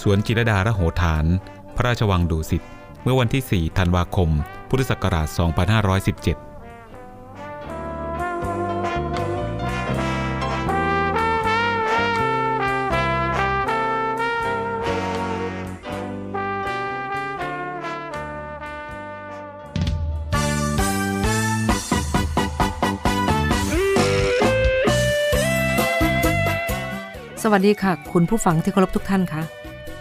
สวนจิรดาระโหฐาน พระราชวังดุสิต เมื่อวันที่ 4 ธันวาคม พุทธศักราช 2517สวัสดีค่ะ คุณผู้ฟังที่เคารพทุกท่านคะ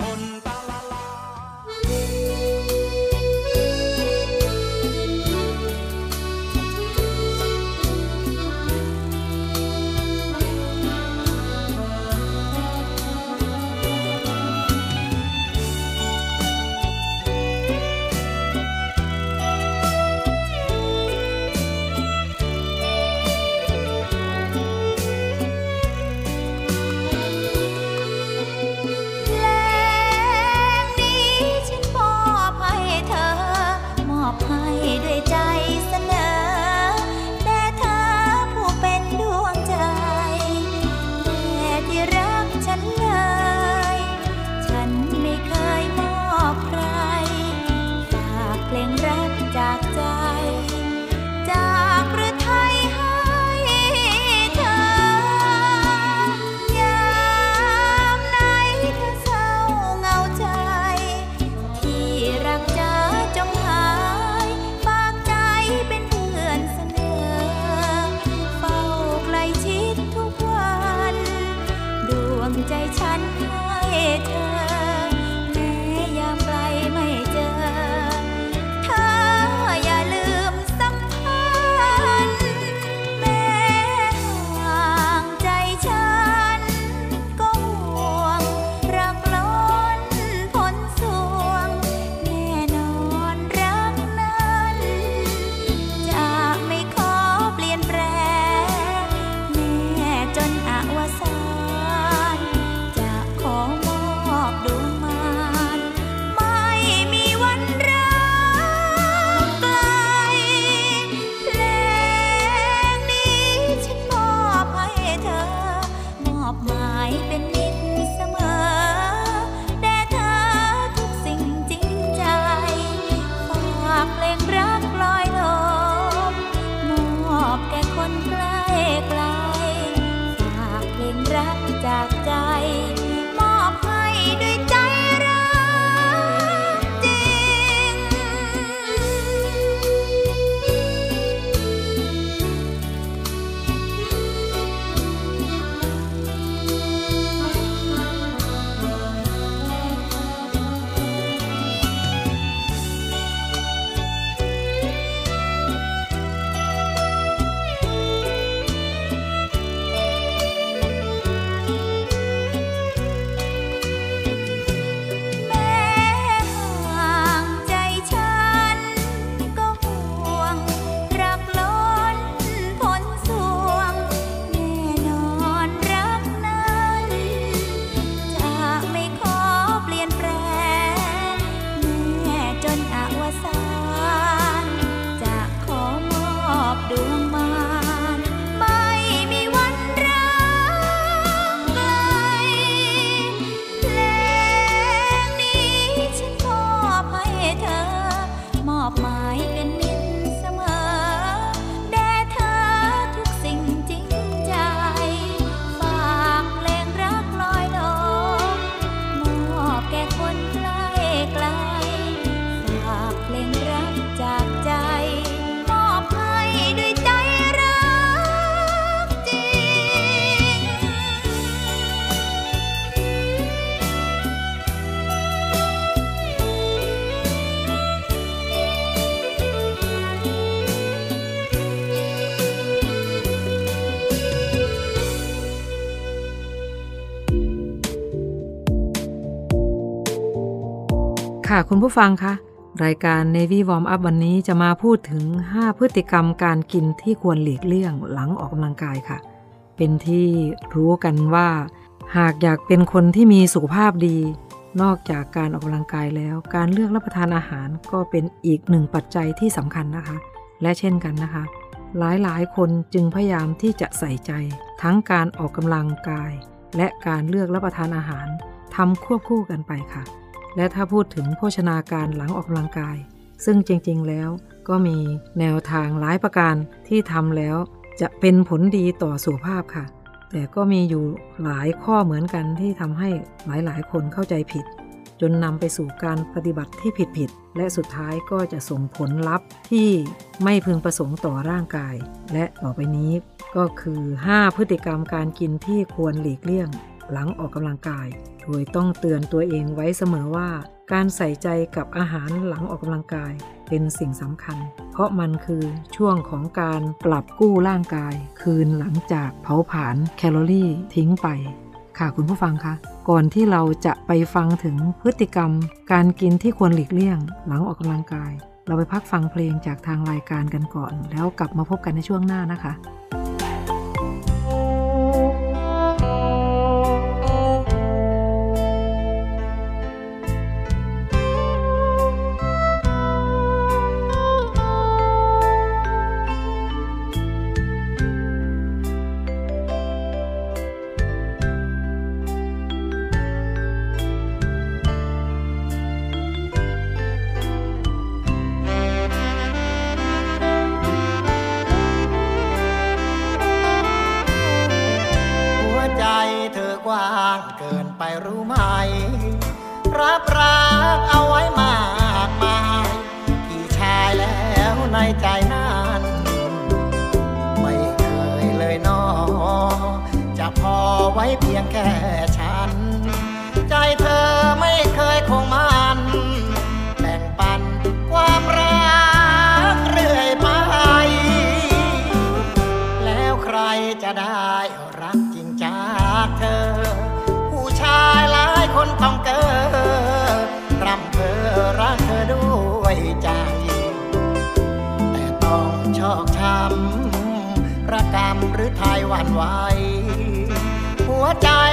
ก ค่ะคุณผู้ฟังคะรายการ Navy Warm Up วันนี้จะมาพูดถึง 5 พฤติกรรมการกินที่ควรหลีกเลี่ยงหลังออกกำลังกายค่ะ เป็นที่รู้กันว่า หากอยากเป็นคนที่มีสุขภาพดี นอกจากการออกกำลังกายแล้ว การเลือกรับประทานอาหารก็เป็นอีกหนึ่งปัจจัยที่สำคัญนะคะ และเช่นกันนะคะ หลายๆ คนจึงพยายามที่จะใส่ใจ ทั้งการออกกำลังกาย และการเลือกรับประทานอาหารทำควบคู่กันไปค่ะ และถ้าพูดถึงโภชนาการหลังออกกำลังกาย ซึ่งจริงๆแล้วก็มีแนวทางหลายประการที่ทำแล้วจะเป็นผลดีต่อสุขภาพค่ะ แต่ก็มีอยู่หลายข้อเหมือนกันที่ทำให้หลายๆ คนเข้าใจผิด จนนำไปสู่การปฏิบัติที่ผิดๆและสุดท้ายก็จะส่งผลลัพธ์ที่ไม่พึงประสงค์ต่อร่างกาย และต่อไปนี้ก็คือ 5 พฤติกรรมการกินที่ควรหลีกเลี่ยง หลังออกกำลังกาย โดยต้องเตือนตัวเองไว้เสมอว่า การใส่ใจกับอาหารหลังออกกำลังกายเป็นสิ่งสำคัญ เพราะมันคือช่วงของการกลับกู้ร่างกาย คืนหลังจากเผาผลาญแคลอรี่ทิ้งไป ค่ะคุณผู้ฟังคะก่อนที่เราจะไปฟังถึงพฤติกรรม การกินที่ควรหลีกเลี่ยง หลังออกกำลังกาย เราไปพักฟังเพลงจากทางรายการกันก่อน แล้วกลับมาพบกันในช่วงหน้านะคะ cha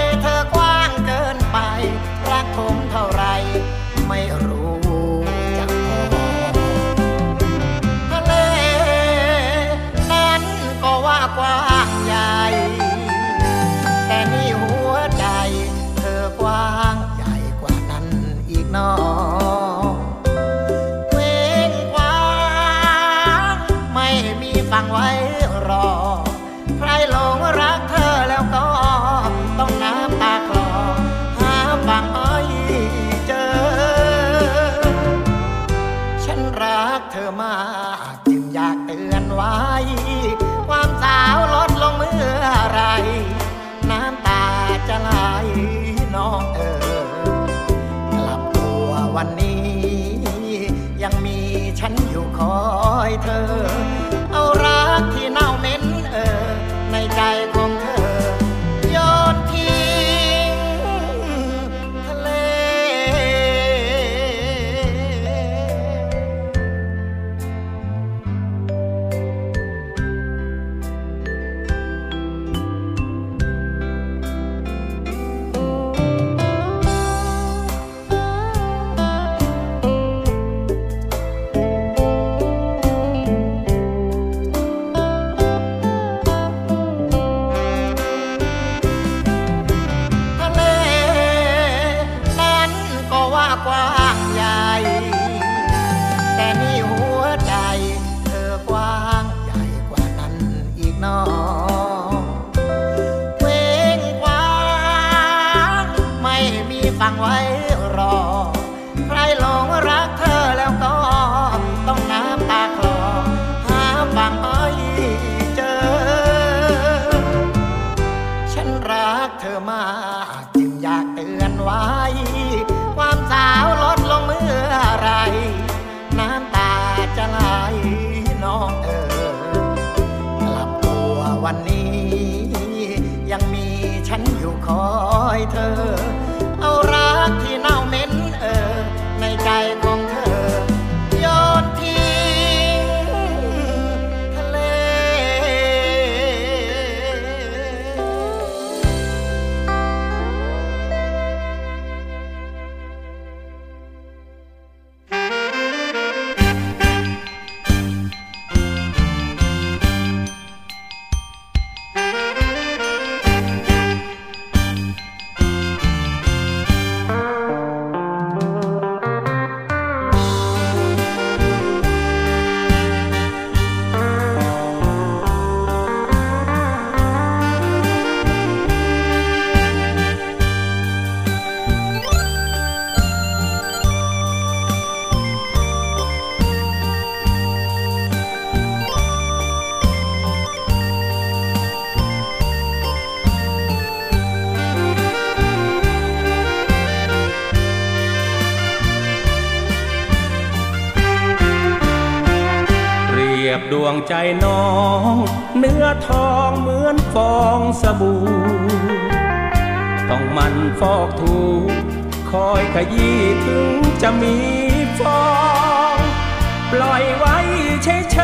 อยเฉ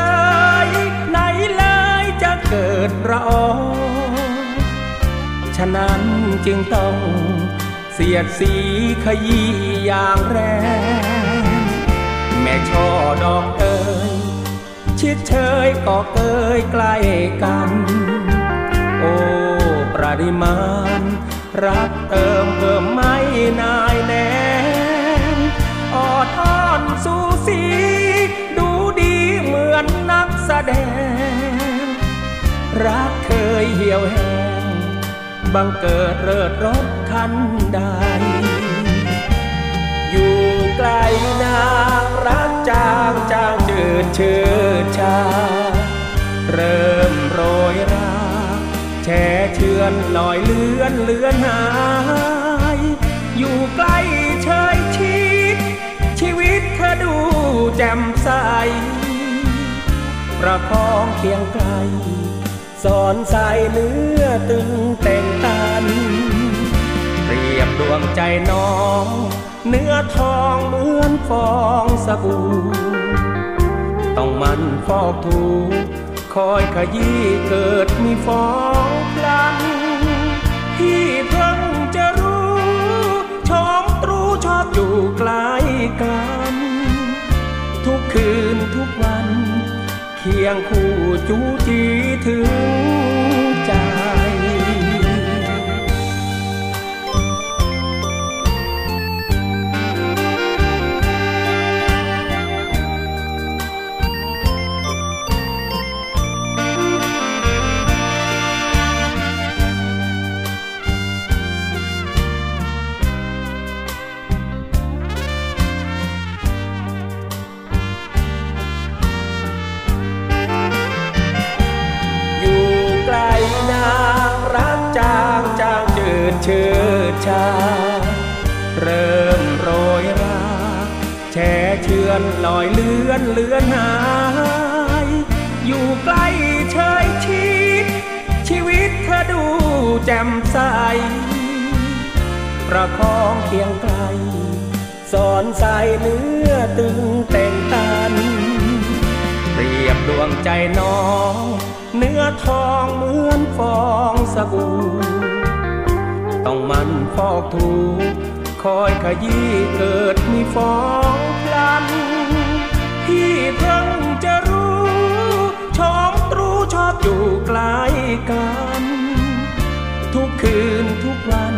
ยๆไหนเลยจะเกิดระอฉะนั้นจึงต้องเสียดสีขยี้อย่างแรง แม่ช่อดอกเอ่ยชิดเชยก็เกยใกล้กัน โอ้ปริมาณรักเติมเพิ่มไม่นาย แดง รักเคยเหี่ยวแห้ง บังเกิดเริดรถคันใด อยู่ไกลนางรักจางจางจืดชืดชา เริ่มโรยราแช่เชือนลอยเลือนเลือนหายอยู่ใกล้เชยชิดชีวิตเธอดูแจ่มใส ประคองเคียงไกล สอนใส่เนื้อตึงแต่งตัน เปรียบดวงใจน้อง เนื้อทองเหมือนฟองสบู่ ต้องมันฟอกถู คอยขยี้เกิดมีฟองพลันพี่เพิ่งจะรู้ชมตรูชอบอยู่ใกล้กัน ทุกคืน เคียงคู่จูจีถึง อยเลือนเลือนหาย อยู่ใกล้เชยชิดชีวิตเธอดูแจ่มใส ประคองเคียงไกล สอนใสเนื้อตึงแต่งตัน เปรียบดวงใจน้อง เนื้อทองเหมือนฟองสบู่ต้องมันฟอกถูคอยขยี้เกิดมีฟองพลัน เพิ่งจะรู้ชมตรูชอบอยู่ใกล้กัน ทุกคืนทุกวัน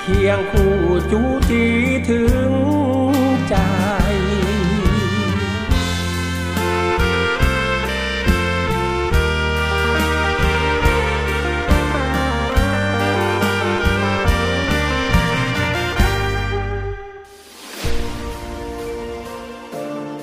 เคียงคู่จูจีถึงใจ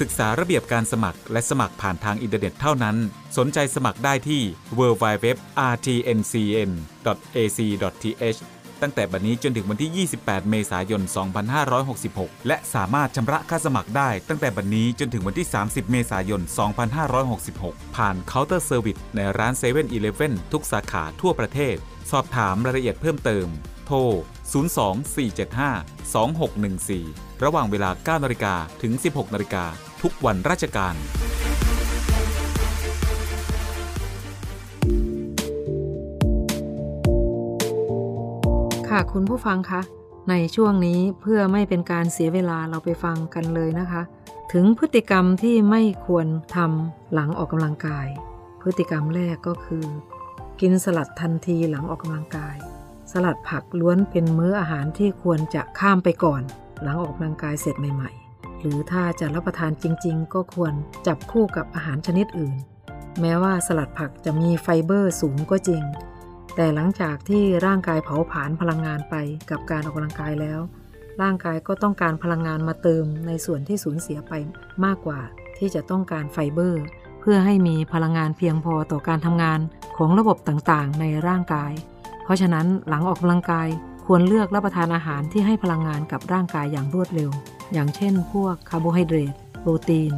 ศึกษาระเบียบการสมัครและสมัครผ่านทางอินเทอร์เน็ตเท่านั้น สนใจสมัครได้ที่ www.rtncn.ac.th ตั้งแต่บัดนี้จนถึงวันที่ 28 เมษายน 2566 และสามารถชำระค่าสมัครได้ตั้งแต่บัดนี้จนถึงวันที่ 30 เมษายน 2566 ผ่านเคาน์เตอร์เซอร์วิสในร้าน7 e เ e ่ e อทุกสาขาทั่วประเทศ สอบถามรายละเอียดเพิ่มเติม โทร 024752614 ระหว่างเวลา 9นาฬิกาถึง 16นาฬิกาทุกวันราชการ ค่ะคุณผู้ฟังคะ ในช่วงนี้เพื่อไม่เป็นการเสียเวลาเราไปฟังกันเลยนะคะ ถึงพฤติกรรมที่ไม่ควรทำหลังออกกำลังกาย พฤติกรรมแรกก็คือ กินสลัดทันทีหลังออกกำลังกาย สลัดผักล้วนเป็นมื้ออาหารที่ควรจะข้ามไปก่อน หลังออกกำลังกายเสร็จใหม่ ๆ หรือถ้าจะรับประทานจริง ๆ ก็ควรจับคู่กับอาหารชนิดอื่น แม้ว่าสลัดผักจะมีไฟเบอร์สูงก็จริง แต่หลังจากที่ร่างกายเผาผลาญพลังงานไปกับการออกกำลังกายแล้ว ร่างกายก็ต้องการพลังงานมาเติมในส่วนที่สูญเสียไปมากกว่า ที่จะต้องการไฟเบอร์ เพื่อให้มีพลังงานเพียงพอต่อการทำงานของระบบต่างๆ ในร่างกาย เพราะฉะนั้นหลังออกกำลังกายควรเลือกรับประทานอาหารที่ให้พลังงานกับร่างกายอย่างรวดเร็ว อย่างเช่น พวกคาร์โบไฮเดรตโปรตีน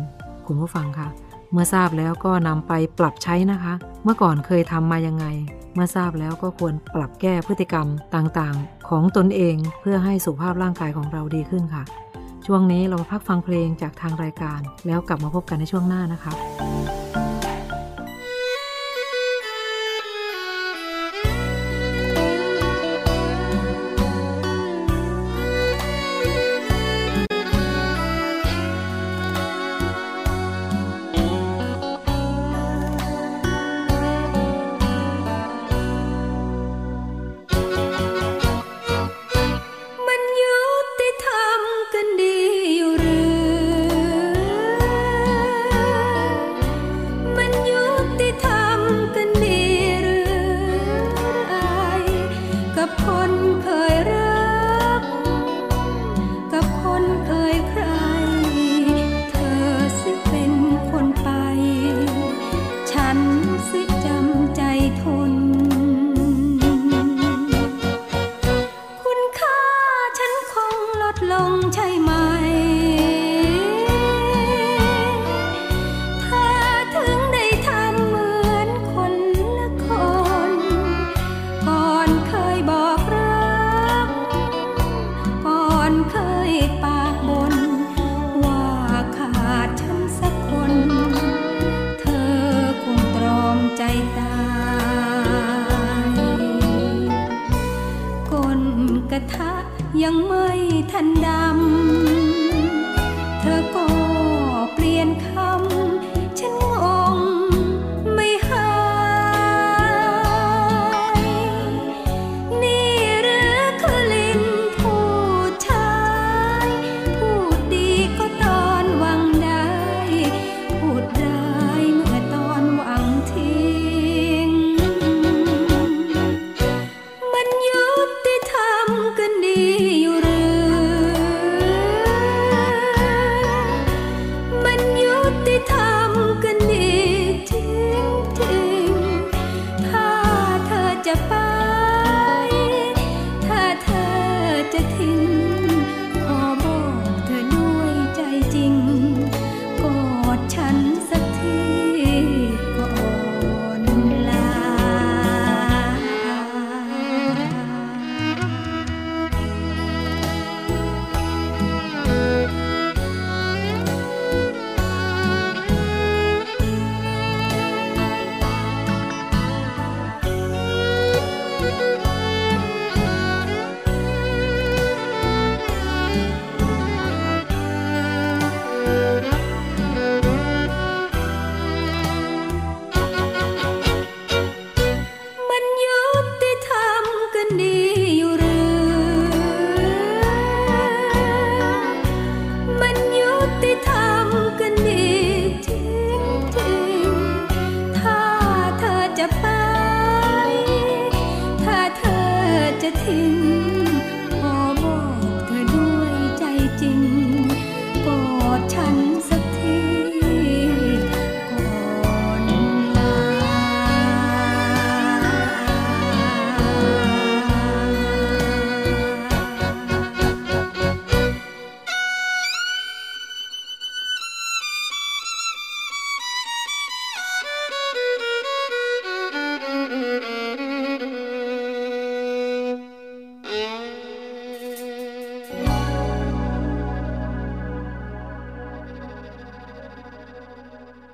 คุณผู้ฟังคะเมื่อทราบแล้วก็นำไปปรับใช้นะคะ เมื่อก่อนเคยทำมายังไง เมื่อทราบแล้วก็ควรปรับแก้พฤติกรรมต่างๆ ของตนเองเพื่อให้สุขภาพร่างกายของเราดีขึ้นค่ะ ช่วงนี้เรามาพักฟังเพลงจากทางรายการ แล้วกลับมาพบกันในช่วงหน้านะคะ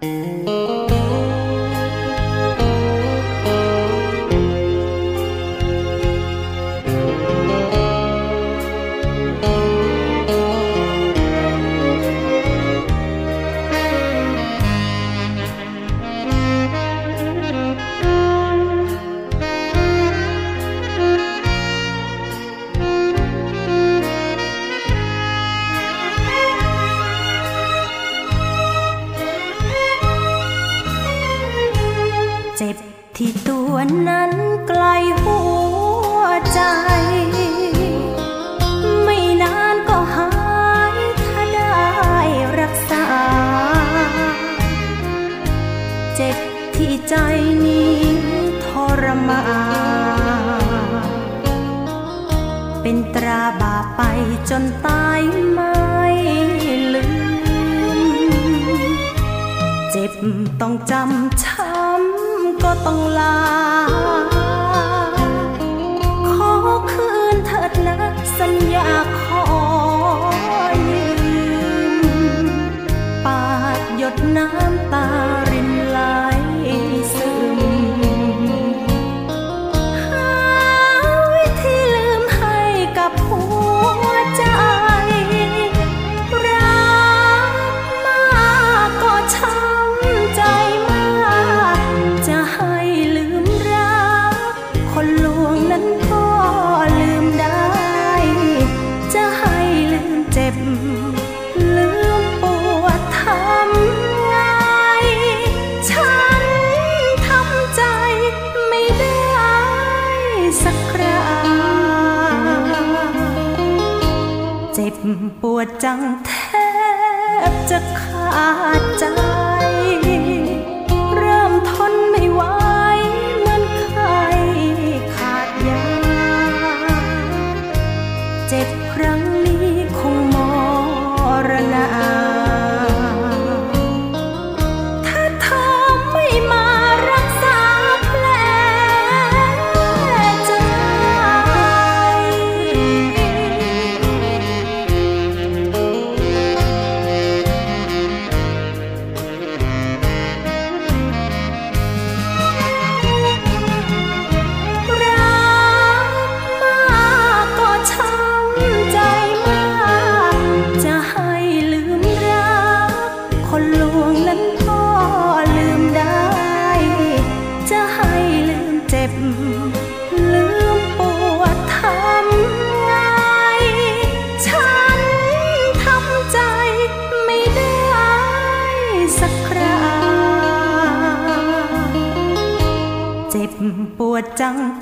Mm-hmm. จำช้ำก็ต้องลา ปวดจังแทบจะขาดใจ time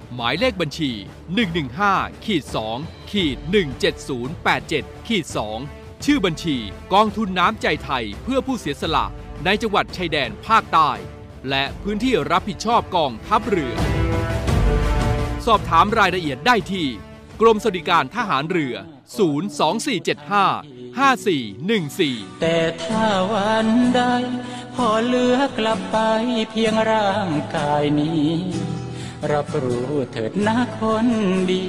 มายเลขบัญชี 115ขีด2ขีด17087ขีด2ชื่อบัญชีกองทุนน้ำใจไทยเพื่อผู้เสียสละในจังหวัดชายแดนภาคใต้ และพื้นที่รับผิดชอบกองทัพเรือ สอบถามรายละเอียดได้ที่ กรมสวัสดิการทหารเรือ 02475 5414 แต่ถ้าวันใดพอเหลือกลับไปเพียงร่างกายนี้ รับรู้เถิดนะคนดี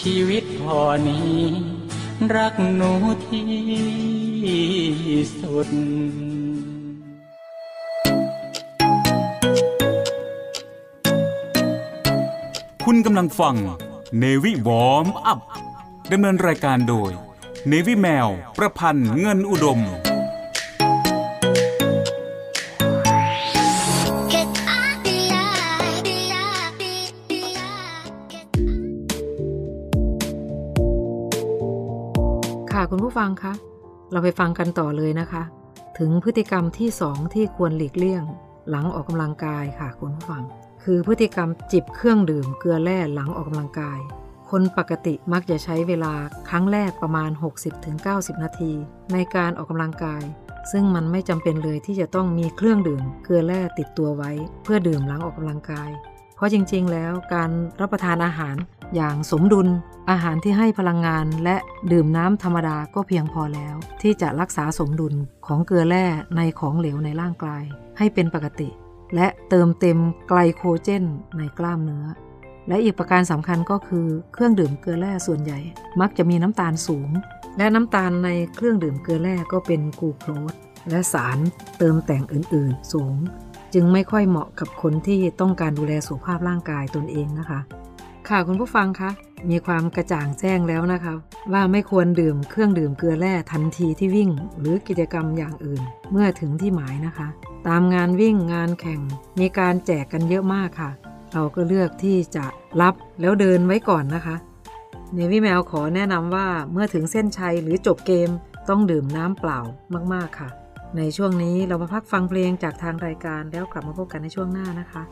ชีวิตพอนี้ รักหนูที่สุดคุณกำลังฟัง Navy Warm Up ดำเนินรายการโดย Navy แมว ประพันธ์เงินอุดม คุณผู้ฟังคะ เราไปฟังกันต่อเลยนะคะ ถึงพฤติกรรมที่สองที่ควรหลีกเลี่ยง หลังออกกำลังกายค่ะคุณผู้ฟัง คือพฤติกรรมจิบเครื่องดื่มเกลือแร่หลังออกกำลังกาย คนปกติมักจะใช้เวลาครั้งแรกประมาณ 60-90 นาที ในการออกกำลังกาย ซึ่งมันไม่จำเป็นเลยที่จะต้องมีเครื่องดื่มเกลือแร่ติดตัวไว้ เพื่อดื่มหลังออกกำลังกาย เพราะจริงๆ แล้วการรับประทานอาหารอย่างสมดุล อาหารที่ให้พลังงานและดื่มน้ำธรรมดาก็เพียงพอแล้ว ที่จะรักษาสมดุลของเกลือแร่ในของเหลวในร่างกาย ให้เป็นปกติ และเติมเต็มไกลโคเจนในกล้ามเนื้อ และอีกประการสำคัญก็คือเครื่องดื่มเกลือแร่ส่วนใหญ่ มักจะมีน้ำตาลสูง และน้ำตาลในเครื่องดื่มเกลือแร่ก็เป็นกูโคสและสารเติมแต่งอื่นๆ สูง จึงไม่ค่อยเหมาะกับคนที่ต้องการดูแลสุขภาพร่างกายตนเองนะคะ ค่ะคุณผู้ฟังคะมีความกระจ่างแจ้งแล้วนะคะ ว่าไม่ควรดื่มเครื่องดื่มเกลือแร่ทันทีที่วิ่ง หรือกิจกรรมอย่างอื่น เมื่อถึงที่หมายนะคะ ตามงานวิ่งงานแข่ง มีการแจกกันเยอะมากค่ะ เราก็เลือกที่จะรับแล้วเดินไว้ก่อนนะคะเนวิแมวขอแนะนำว่าเมื่อถึงเส้นชัยหรือจบเกมต้องดื่มน้ำเปล่ามากๆค่ะ ในช่วงนี้เรามาพักฟังเพลงจากทางรายการแล้วกลับมาพบกันในช่วงหน้านะคะ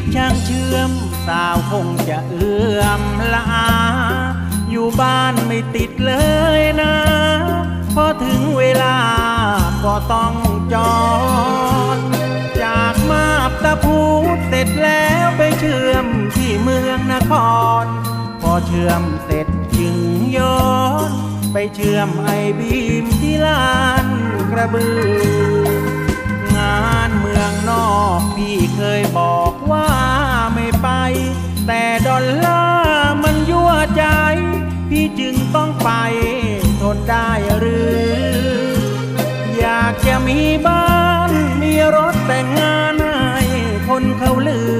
ตช่างเชื่อมสาวคงจะเอื้อมละอาอยู่บ้านไม่ติดเลยนะ พอถึงเวลาก็ต้องจอด จากมาบตะพูดเสร็จแล้วไปเชื่อมที่เมืองนคร พอเชื่อมเสร็จจึงย้อนไปเชื่อมไอบีมที่ลานกระบือ งานเมืองนอกพี่เคยบอกว่า ไม่ไป แต่ดอลลาร์มันยั่วใจ พี่จึงต้องไป ทนได้หรือ อยากจะมีบ้าน มีรถแต่งงานให้คนเขาลือ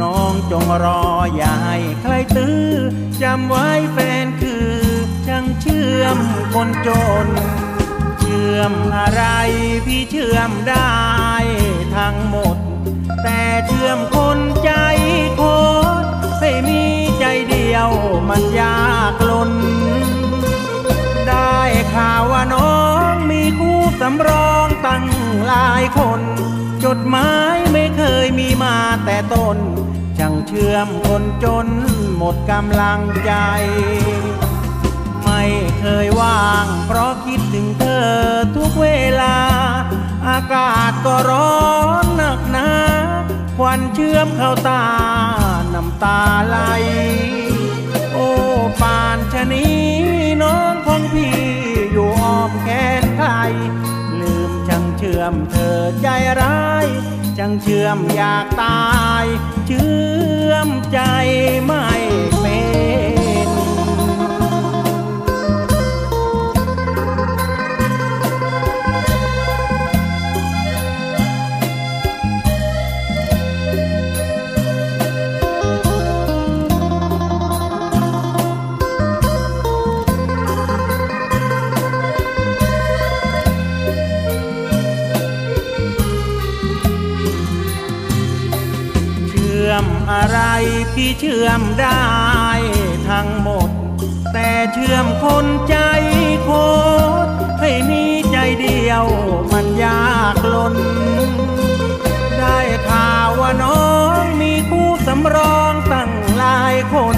น้องจงรออย่าให้ใครตื้อจำไว้แฟนคือช่างเชื่อมคนจน เชื่อมอะไรพี่เชื่อมได้ทั้งหมด แต่เชื่อมคนใจโคตรให้มีใจเดียวมันยากลน ได้ข่าวว่าน้องมีคู่สำรองตั้งหลายคน จดหมายไม่เคยมีมาแต่ต้นช่างเชื่อมคนจนหมดกำลังใจ ไม่เคยว่างเพราะคิดถึงเธอทุกเวลา อากาศก็ร้อนหนักหนาควันเชื่อมเข้าตา น้ำตาไหล โอ้ปานชะนี้น้องของพี่อยู่อ้อมแขนใคร ลืมจังเชื่อมเธอใจร้าย จังเชื่อมอยากตาย เชื่อมใจไม่เป็น คนใจโคตรให้มีใจเดียวมันยากลน ได้ข่าวว่าน้องมีคู่สำรองตั้งหลายคน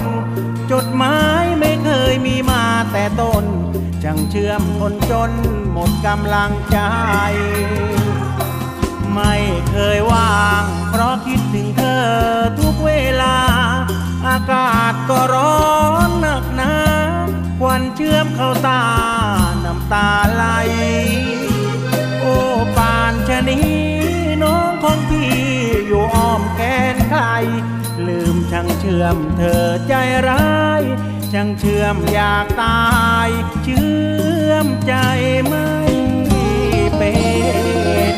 จดหมายไม่เคยมีมาแต่ต้น จังเชื่อมคนจนหมดกำลังใจ ไม่เคยว่าง เพราะคิดถึงเธอทุกเวลา อากาศก็ร้อนนัก เชื่อมเข้าตา น้ำตาไหล โอ้ปานชะนี้ น้องของพี่อยู่อ้อมแขนใคร ลืมช่างเชื่อมเธอใจร้ายช่างเชื่อมอยากตาย เชื่อมใจไม่เป็น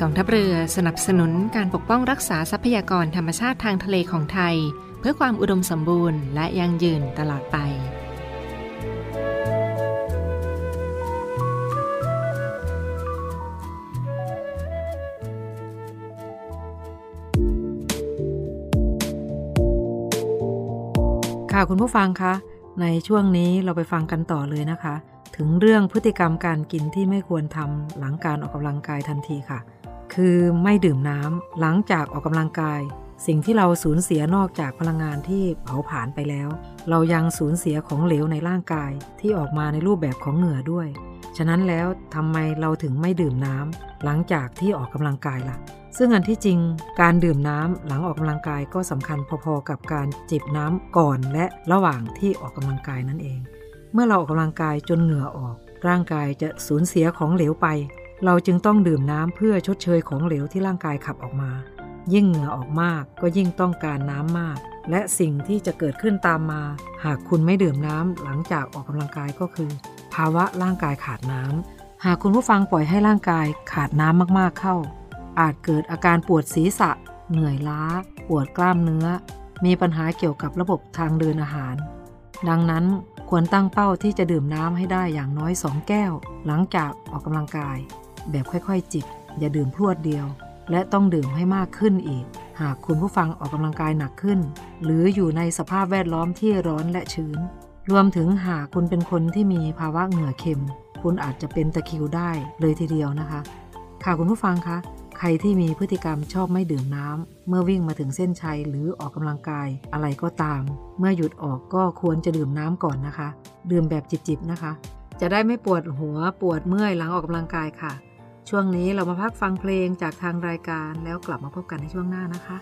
กองทัพเรือสนับสนุนการปกป้องรักษาทรัพยากรธรรมชาติทางทะเลของไทย เพื่อความอุดมสมบูรณ์และยั่งยืนตลอดไป ค่ะคุณผู้ฟังคะ ในช่วงนี้เราไปฟังกันต่อเลยนะคะ ถึงเรื่องพฤติกรรมการกินที่ไม่ควรทำหลังการออกกำลังกายทันทีค่ะ คือไม่ดื่มน้ำหลังจากออกกำลังกาย สิ่งที่เราสูญเสียนอกจากพลังงานที่เผาผลาญไปแล้ว เรายังสูญเสียของเหลวในร่างกายที่ออกมาในรูปแบบของเหงื่อด้วย ฉะนั้นแล้วทำไมเราถึงไม่ดื่มน้ำหลังจากที่ออกกำลังกายล่ะ ซึ่งอันที่จริงการดื่มน้ำหลังออกกำลังกายก็สำคัญพอๆกับการจิบน้ำก่อนและระหว่างที่ออกกำลังกายนั่นเอง เมื่อเราออกกำลังกายจนเหงื่อออก ร่างกายจะสูญเสียของเหลวไป เราจึงต้องดื่มน้ำเพื่อชดเชยของเหลวที่ร่างกายขับออกมา ยิ่งเหงื่อออกมากก็ยิ่งต้องการน้ำมาก และสิ่งที่จะเกิดขึ้นตามมา หากคุณไม่ดื่มน้ำหลังจากออกกำลังกายก็คือ ภาวะร่างกายขาดน้ำหากคุณผู้ฟังปล่อยให้ร่างกายขาดน้ำมากๆเข้า อาจเกิดอาการปวดศีรษะ เหนื่อยล้า ปวดกล้ามเนื้อ มีปัญหาเกี่ยวกับระบบทางเดินอาหาร ดังนั้นควรตั้งเป้าที่จะดื่มน้ำให้ได้อย่างน้อย 2 แก้ว หลังจากออกกำลังกาย แบบค่อยๆ จิบ อย่าดื่มพรวดเดียว และต้องดื่มให้มากขึ้นอีก หากคุณผู้ฟังออกกำลังกายหนักขึ้น หรืออยู่ในสภาพแวดล้อมที่ร้อนและชื้น รวมถึงหากคุณเป็นคนที่มีภาวะเหงื่อเค็ม คุณอาจจะเป็นตะคริวได้เลยทีเดียวนะคะ ค่ะคุณผู้ฟังคะใครที่มีพฤติกรรมชอบไม่ดื่มน้ำเมื่อวิ่งมาถึงเส้นชัยหรือออกกำลังกายอะไรก็ตาม เมื่อหยุดออกก็ควรจะดื่มน้ำก่อนนะคะ ดื่มแบบจิบๆนะคะ จะได้ไม่ปวดหัวปวดเมื่อยหลังออกกำลังกายค่ะ ช่วงนี้เรามาพักฟังเพลงจากทางรายการแล้วกลับมาพบกันในช่วงหน้านะคะ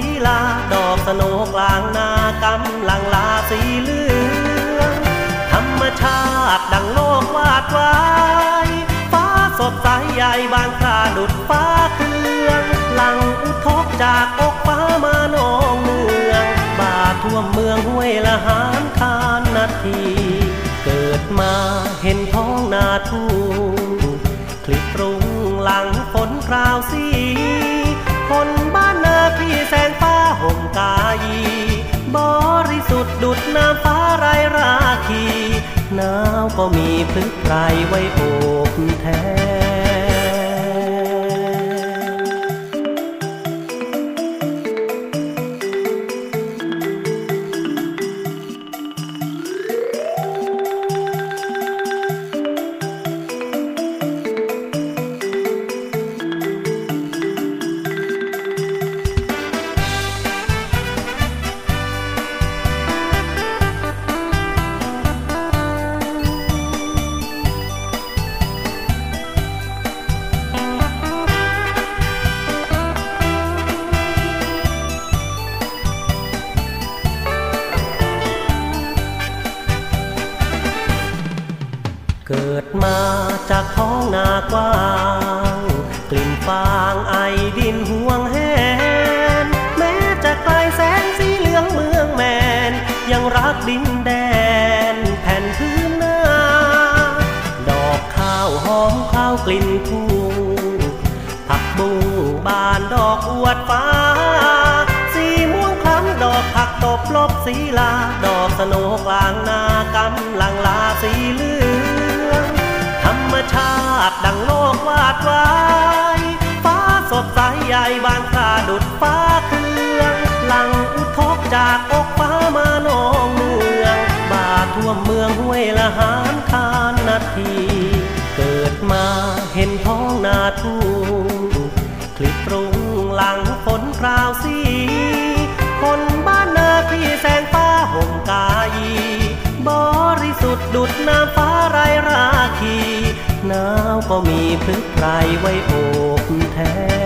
สีลา ดอกสโนกลางนากำลังลาสีเหลือง ธรรมชาติดังโลกวาดไว้ ฟ้าสดใสใหญ่บางคราดุดฟ้าเคลือง หลังอุทกจากอกฟ้ามานองเนือง บาทท่วมเมืองห้วยละหานคานนาที เกิดมาเห็นท้องนาทุ่งคลิปรุงหลังฝนคราวสี ห่มกายีบริสุทธิ์ดุดน้ำฟ้าไรราคีหนาวก็มีพลึกไพรไว้โอบแทนางนากำลังลาสีเหลือง ธรรมชาติดังโลกวาดไว้ ฟ้าสดใสใหญ่บางคราดุดฟ้าเครื่อง หลังทอกจากอกฟ้ามาหนองเมือง บาท่วมเมืองห้วยละหานคานนาที เกิดมาเห็นท้องนาทุ่งคลิปรุงหลังฝนคราวสีคนบ้านนาที่แสงฟ้าห่มกายี สุดดุดน้ำฟ้าไรราคีหนาวก็มีพึ่งไพรไว้โอบแทน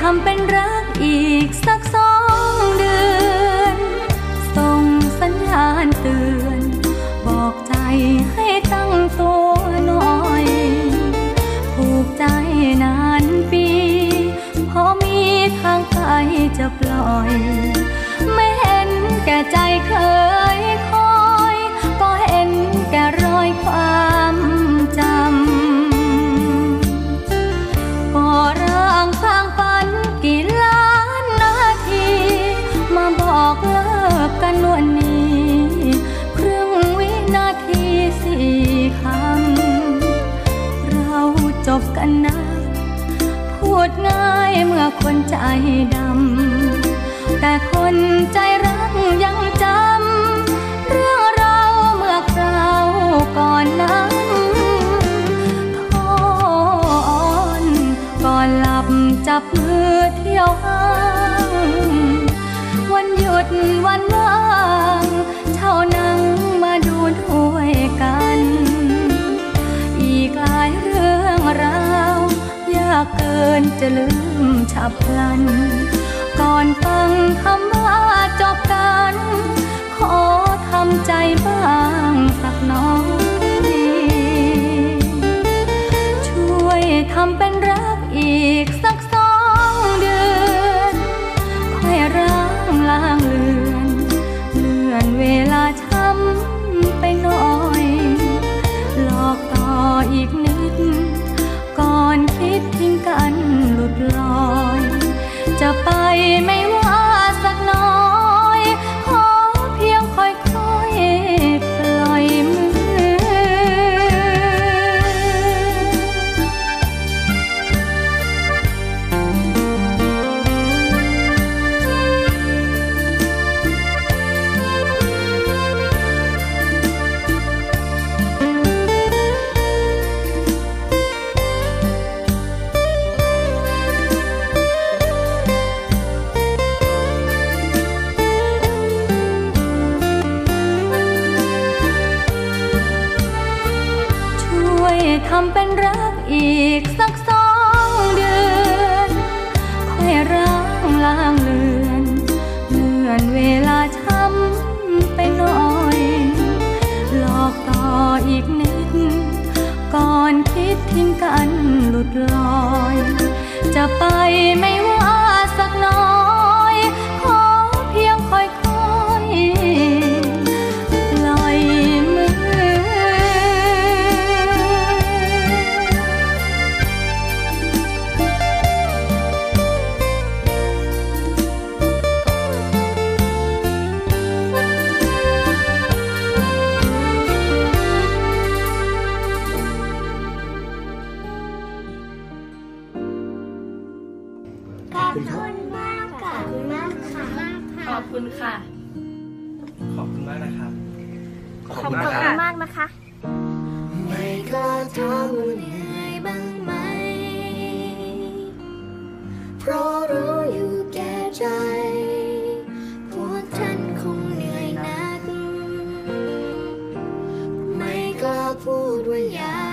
ทำเป็นรักอีกสักสองเดือน ส่งสัญญาณเตือน บอกใจให้ตั้งตัวหน่อย ผูกใจนานปีพอมีทางไปจะปล่อย ไม่เห็นแก่ใจเคยคอย ก็เห็นแก่รอยความ คนใจดำ แต่คนใจรักยังจำ เรื่องเราเมื่อคราวก่อนนั้นทอนก่อนหลับจับมือเที่ยวห้างวันหยุดวัน นจะลืมฉับพลัน ก่อนฟังคำว่าจบกัน ขอทำใจบ้างสักน้อย พูดว่าอยา